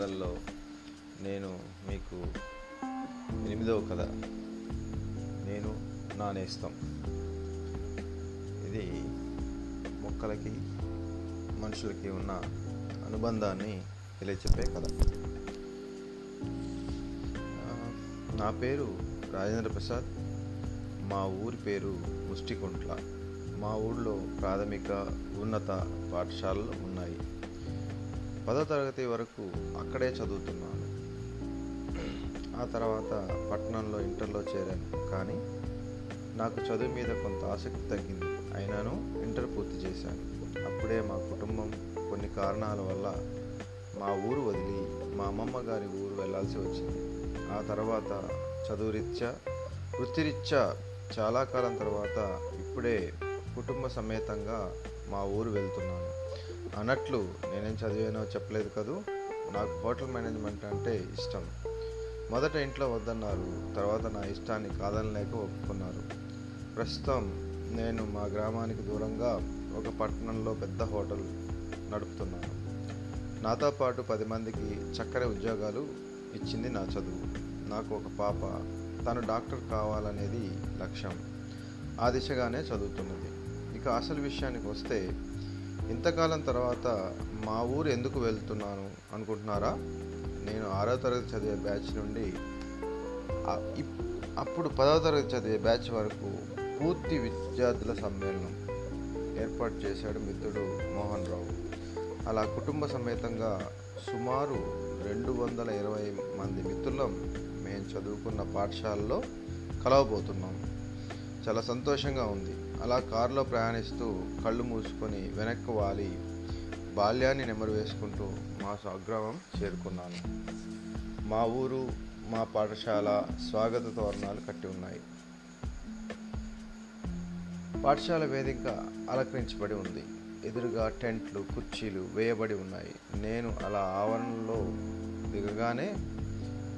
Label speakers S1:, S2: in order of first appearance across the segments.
S1: కథల్లో నేను మీకు ఎనిమిదవ కథ. నేను నా నేస్తం. ఇది మొక్కలకి మనుషులకి ఉన్న అనుబంధాన్ని తెలియచెప్పే కథ. నా పేరు రాజేంద్ర ప్రసాద్. మా ఊరి పేరు ముష్టికుంట్ల. మా ఊళ్ళో ప్రాథమిక ఉన్నత పాఠశాలలు ఉన్నాయి. పదో తరగతి వరకు అక్కడే చదువుతున్నాను. ఆ తర్వాత పట్టణంలో ఇంటర్లో చేరాను. కానీ నాకు చదువు మీద కొంత ఆసక్తి తగ్గింది. అయినాను ఇంటర్ పూర్తి చేశాను. అప్పుడే మా కుటుంబం కొన్ని కారణాల వల్ల మా ఊరు వదిలి మా అమ్మమ్మ గారి ఊరు వెళ్ళాల్సి వచ్చింది. ఆ తర్వాత చదువురీత్యా వృత్తిరీత్యా చాలా కాలం తర్వాత ఇప్పుడే కుటుంబ సమేతంగా మా ఊరు వెళ్తున్నాను. అన్నట్లు నేనేం చదివానో చెప్పలేదు కదూ. నాకు హోటల్ మేనేజ్మెంట్ అంటే ఇష్టం. మొదట ఇంట్లో వద్దన్నారు. తర్వాత నా ఇష్టాన్ని కాదనలేక ఒప్పుకున్నారు. ప్రస్తుతం నేను మా గ్రామానికి దూరంగా ఒక పట్టణంలో పెద్ద హోటల్ నడుపుతున్నాను. నాతో పాటు పది మందికి చక్కని ఉద్యోగాలు ఇచ్చింది నా చదువు. నాకు ఒక పాప. తను డాక్టర్ కావాలనేది లక్ష్యం. ఆ దిశగానే చదువుతున్నది. ఇక అసలు విషయానికి వస్తే ఇంతకాలం తర్వాత మా ఊరు ఎందుకు వెళ్తున్నాను అనుకుంటున్నారా? నేను ఆరో తరగతి చదివే బ్యాచ్ నుండి అప్పుడు పదవ తరగతి చదివే బ్యాచ్ వరకు పూర్తి విద్యార్థుల సమ్మేళనం ఏర్పాటు చేశాడు మిత్రుడు మోహన్ రావు. అలా కుటుంబ సమేతంగా సుమారు రెండు వందల ఇరవై మంది మిత్రులం మేము చదువుకున్న పాఠశాలలో కలవబోతున్నాం. చాలా సంతోషంగా ఉంది. అలా కారులో ప్రయాణిస్తూ కళ్ళు మూసుకొని వెనక్కి వాలి బాల్యాన్ని నెమరు వేసుకుంటూ మా స్వగ్రామం చేరుకున్నాను. మా ఊరు మా పాఠశాల స్వాగత తోరణాలు కట్టి ఉన్నాయి. పాఠశాల వేదిక అలంకరించబడి ఉంది. ఎదురుగా టెంట్లు కుర్చీలు వేయబడి ఉన్నాయి. నేను అలా ఆవరణలో దిగగానే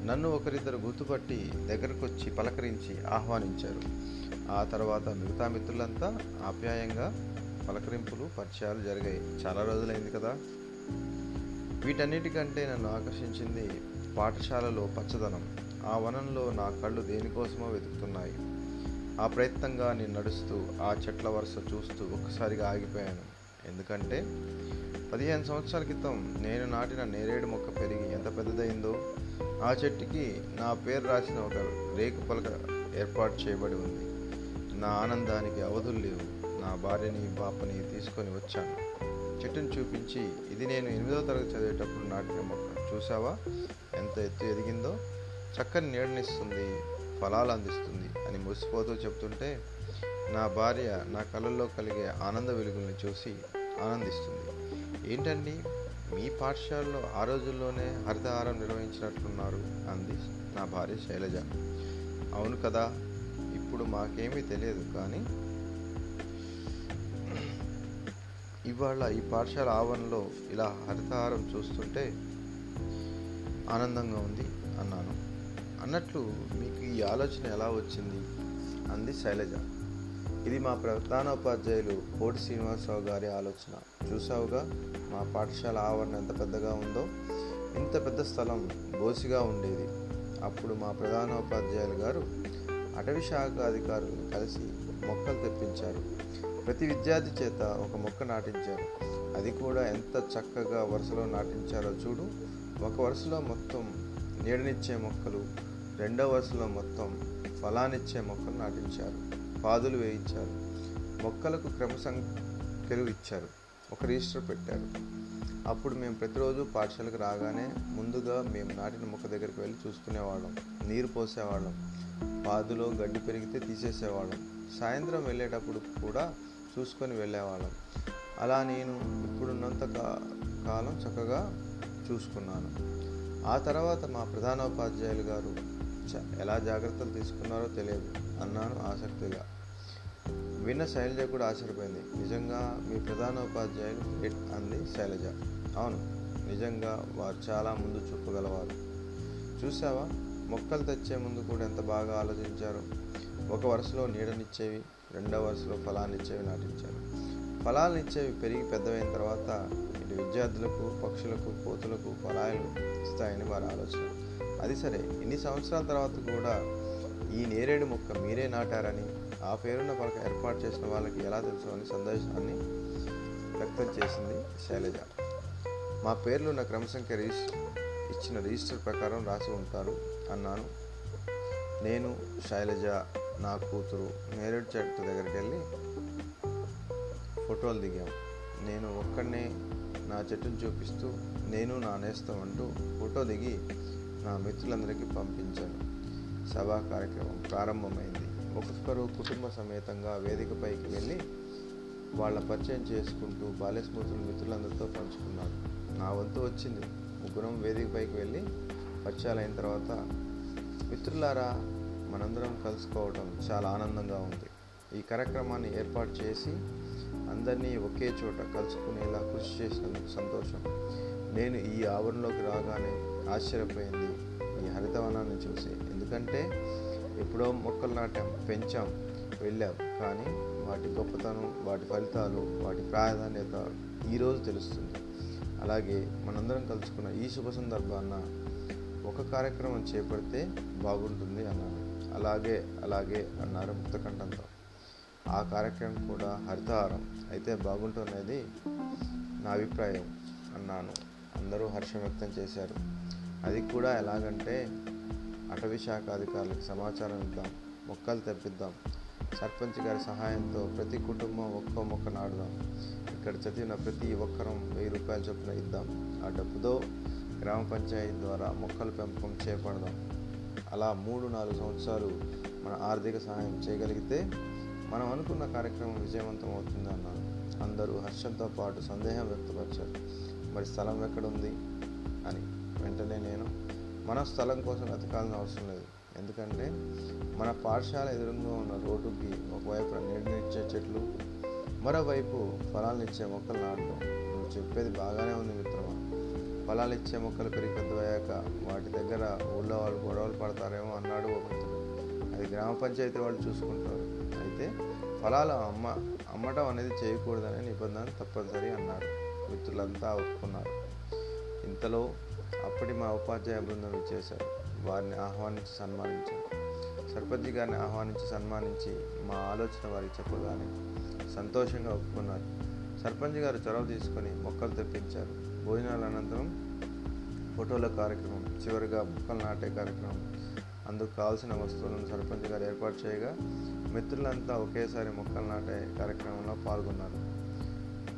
S1: నన్ను ఒకరిద్దరు గుర్తుపట్టి దగ్గరకొచ్చి పలకరించి ఆహ్వానించారు. ఆ తర్వాత మిగతా మిత్రులంతా ఆప్యాయంగా పలకరింపులు పరిచయాలు జరిగాయి. చాలా రోజులైంది కదా. వీటన్నిటికంటే నన్ను ఆకర్షించింది పాఠశాలలో పచ్చదనం. ఆ వనంలో నా కళ్ళు దేనికోసమో వెతుకుతున్నాయి. ఆ ప్రయత్నంగా నేను నడుస్తూ ఆ చెట్ల వరుస చూస్తూ ఒక్కసారిగా ఆగిపోయాను. ఎందుకంటే పదిహేను సంవత్సరాల క్రితం నేను నాటిన నేరేడు మొక్క పెరిగి ఎంత పెద్దదైందో ఆ చెట్టుకి నా పేరు రాసిన ఒక రేకు పలక ఏర్పాటు చేయబడి ఉంది. నా ఆనందానికి అవధులు లేవు. నా భార్యని పాపని తీసుకొని వచ్చాను. చెట్టును చూపించి ఇది నేను ఎనిమిదో తరగతి చదివేటప్పుడు నాటిన మొక్క. చూసావా ఎంత ఎత్తు ఎదిగిందో? చక్కని నీడనిస్తుంది ఫలాలు అందిస్తుంది అని మురిసిపోతూ చెప్తుంటే నా భార్య నా కళ్ళల్లో కలిగే ఆనంద వెలుగుల్ని చూసి ఆనందిస్తుంది. ఏంటండి? మీ పాఠశాలలో ఆ రోజుల్లోనే హరితహారం నిర్వహించినట్లున్నారు అంది నా భార్య శైలజ. అవును కదా ఇప్పుడు మాకేమీ తెలియదు కానీ ఇవాళ ఈ పాఠశాల ఆవరణలో ఇలా హరితహారం చూస్తుంటే ఆనందంగా ఉంది అన్నాను. అన్నట్లు మీకు ఈ ఆలోచన ఎలా వచ్చింది? అంది శైలజ. ఇది మా ప్రధానోపాధ్యాయులు కోటి శ్రీనివాసరావు గారి ఆలోచన. చూసావుగా మా పాఠశాల ఆవరణ ఎంత పెద్దగా ఉందో ఇంత పెద్ద స్థలం బోసిగా ఉండేది. అప్పుడు మా ప్రధానోపాధ్యాయులు గారు అటవీ శాఖ అధికారులు కలిసి మొక్కలు తెప్పించారు. ప్రతి విద్యార్థి చేత ఒక మొక్క నాటించారు. అది కూడా ఎంత చక్కగా వరుసలో నాటించారో చూడు. ఒక వరుసలో మొత్తం నీడనిచ్చే మొక్కలు రెండో వరుసలో మొత్తం ఫలానిచ్చే మొక్కలు నాటించారు. పాదులు వేయించారు. మొక్కలకు క్రమ సంఖ్యలు ఇచ్చారు. ఒక రిజిస్టర్ పెట్టారు. అప్పుడు మేము ప్రతిరోజు పాఠశాలకు రాగానే ముందుగా మేము నాటిన మొక్క దగ్గరికి వెళ్ళి చూసుకునేవాళ్ళం. నీరు పోసేవాళ్ళం. పాదులో గడ్డి పెరిగితే తీసేసేవాళ్ళం. సాయంత్రం వెళ్ళేటప్పుడు కూడా చూసుకొని వెళ్ళేవాళ్ళం. అలా నేను ఇప్పుడున్నంత కాలం చక్కగా చూసుకున్నాను. ఆ తర్వాత మా ప్రధానోపాధ్యాయులు గారు ఎలా జాగ్రత్తలు తీసుకున్నారో తెలియదు అన్నాను ఆసక్తిగా. విన్న శైలజ కూడా ఆశ్చర్యపోయింది. నిజంగా మీ ప్రధానోపాధ్యాయులు ఎట్ అంది శైలజ. అవును నిజంగా వారు చాలా ముందు చూపగలవారు. చూసావా మొక్కలు తెచ్చే ముందు కూడా ఎంత బాగా ఆలోచించారు. ఒక వరుసలో నీడనిచ్చేవి రెండో వరుసలో ఫలాన్నిచ్చేవి నాటించారు. ఫలాలనిచ్చేవి పెరిగి పెద్దవైన తర్వాత ఇటు విద్యార్థులకు పక్షులకు కోతులకు ఫలాలు ఇస్తాయని వారి ఆలోచన. అది సరే. ఇన్ని సంవత్సరాల తర్వాత కూడా ఈ నేరేడు మొక్క మీరే నాటారని ఆ పేరున్న పలక ఏర్పాటు చేసిన వాళ్ళకి ఎలా తెలుసు అని సందేశాన్ని వ్యక్తం చేసింది శైలజ. మా పేర్లు నా క్రమసంఖ్య రిజిస్టర్ ఇచ్చిన రిజిస్టర్ ప్రకారం రాసి ఉంటారు అన్నాను. నేను శైలజ నా కూతురు నేరేడు చెట్టు దగ్గరికి వెళ్ళి ఫోటోలు దిగాం. నేను ఒక్కడనే నా చెట్టును చూపిస్తూ నేను నా నేస్తం అంటూ ఫోటో దిగి నా మిత్రులందరికీ పంపించాను. సభా కార్యక్రమం ప్రారంభమైంది. ఒక్కొక్కరు కుటుంబ సమేతంగా వేదికపైకి వెళ్ళి వాళ్ళ పరిచయం చేసుకుంటూ బాల్యస్మృతులు మిత్రులందరితో పంచుకున్నారు. నా వంతు వచ్చింది. ముగ్గురం వేదికపైకి వెళ్ళి పరిచయాలైన తర్వాత మిత్రులారా మనందరం కలుసుకోవడం చాలా ఆనందంగా ఉంది. ఈ కార్యక్రమాన్ని ఏర్పాటు చేసి అందరినీ ఒకే చోట కలుసుకునేలా కృషి చేసినందుకు సంతోషం. నేను ఈ ఆవరణలోకి రాగానే ఆశ్చర్యపోయింది. హరితవనాన్ని చూసి. ఎందుకంటే ఎప్పుడో మొక్కలు నాటాం పెంచాం వెళ్ళాం. కానీ వాటి గొప్పతనం వాటి ఫలితాలు వాటి ప్రాధాన్యత ఈరోజు తెలుస్తుంది. అలాగే మనందరం కలుసుకున్న ఈ శుభ సందర్భాన్న ఒక కార్యక్రమం చేపడితే బాగుంటుంది అన్నాను అలాగే అలాగే అన్నారు ముక్తకంఠంతో. ఆ కార్యక్రమం కూడా హరితహారం. అయితే బాగుంటున్నది నా అభిప్రాయం అన్నాను. అందరూ హర్షం వ్యక్తం చేశారు. అది కూడా ఎలాగంటే అటవీ శాఖ అధికారులకు సమాచారం ఇద్దాం మొక్కలు తెప్పిద్దాం సర్పంచ్ గారి సహాయంతో ప్రతి కుటుంబం ఒక్కో మొక్క నాడుదాం ఇక్కడ చదివిన ప్రతి ఒక్కరం వెయ్యి రూపాయల చొప్పున ఇద్దాం. ఆ డబ్బుతో గ్రామ పంచాయతీ ద్వారా మొక్కల పెంపకం చేపడదాం. అలా మూడు నాలుగు సంవత్సరాలు మన ఆర్థిక సహాయం చేయగలిగితే మనం అనుకున్న కార్యక్రమం విజయవంతం అవుతుంది అన్నారు అందరూ హర్షంతో పాటు సందేహం వ్యక్తపరిచారు. మరి స్థలం ఎక్కడుంది? అని వెంటనే నేను మన స్థలం కోసం వెతకాల్సిన అవసరం లేదు. ఎందుకంటే మన పాఠశాల ఎదురుగా ఉన్న రోడ్డుకి ఒకవైపు నీడనిచ్చే చెట్లు మరోవైపు ఫలాలు ఇచ్చే మొక్కలు నాటడం. నువ్వు చెప్పేది బాగానే ఉంది మిత్రమా? ఫలాలు ఇచ్చే మొక్కలు పెరిగి పెద్దవయ్యాక వాటి దగ్గర ఊళ్ళో వాళ్ళు గొడవలు పడతారేమో అన్నాడు ఓ మిత్రుడు అది గ్రామ పంచాయతీ వాళ్ళు చూసుకుంటారు. అయితే ఫలాలు అమ్మ అమ్మటం అనేది చేయకూడదనే నిబంధన తప్పనిసరి అన్నారు మిత్రులంతా ఒప్పుకున్నారు. ఇంతలో అప్పటి మా ఉపాధ్యాయ బృందం ఇచ్చేశారు వారిని ఆహ్వానించి సన్మానించారు. సర్పంచ్ గారిని ఆహ్వానించి సన్మానించి మా ఆలోచన వారికి చెప్పగానే సంతోషంగా ఒప్పుకున్నారు. సర్పంచ్ గారు చొరవ తీసుకొని మొక్కలు తెప్పించారు. భోజనాల అనంతరం ఫోటోల కార్యక్రమం చివరిగా మొక్కలు నాటే కార్యక్రమం అందుకు కావాల్సిన వస్తువులను సర్పంచ్ గారు ఏర్పాటు చేయగా మిత్రులంతా ఒకేసారి మొక్కలు నాటే కార్యక్రమంలో పాల్గొన్నారు.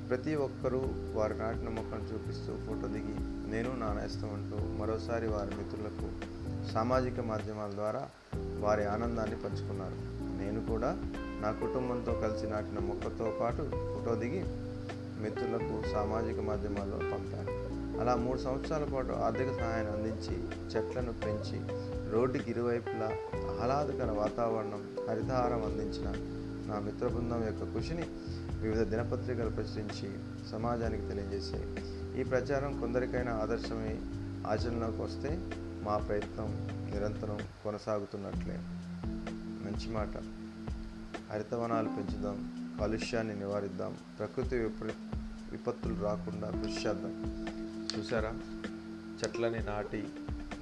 S1: ప్రతి ఒక్కరూ వారు నాటిన మొక్కను చూపిస్తూ ఫోటో దిగి నేను నానేస్తామంటూ మరోసారి వారి మిత్రులకు సామాజిక మాధ్యమాల ద్వారా వారి ఆనందాన్ని పంచుకున్నారు. నేను కూడా నా కుటుంబంతో కలిసి నాటిన మొక్కతో పాటు ఫోటో దిగి మిత్రులకు సామాజిక మాధ్యమాల్లో పంపాను. అలా మూడు సంవత్సరాల పాటు ఆర్థిక సహాయాన్ని అందించి చెట్లను పెంచి రోడ్డుకి ఇరువైపులా ఆహ్లాదకర వాతావరణం హరితహారం అందించిన నా మిత్ర బృందం యొక్క కృషిని వివిధ దినపత్రికలు ప్రచురించి సమాజానికి తెలియజేశాయి ఈ ప్రచారం కొందరికైనా ఆదర్శమై ఆచరణలోకి వస్తే మా ప్రయత్నం నిరంతరం కొనసాగుతున్నట్లే. మంచి మాట. హరితవనాలు పెంచుదాం కాలుష్యాన్ని నివారిద్దాం ప్రకృతి విపరీ విపత్తులు రాకుండా కృషి చేద్దాం. చూసారా చెట్లని నాటి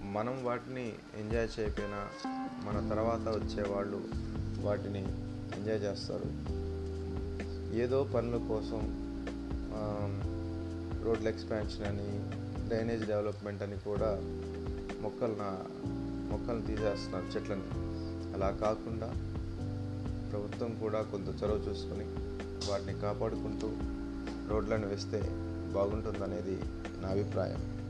S1: మనం వాటిని ఎంజాయ్ చేయకపోయినా మన తర్వాత వచ్చే వాళ్ళు వాటిని ఎంజాయ్ చేస్తారు. ఏదో పనుల కోసం రోడ్ల ఎక్స్పాన్షన్ అని డ్రైనేజ్ డెవలప్మెంట్ అని కూడా మొక్కలను మొక్కలను తీసేస్తున్నారు చెట్లని. అలా కాకుండా ప్రభుత్వం కూడా కొంత చొరవ చూసుకొని వాటిని కాపాడుకుంటూ రోడ్లను వేస్తే బాగుంటుందనేది నా అభిప్రాయం.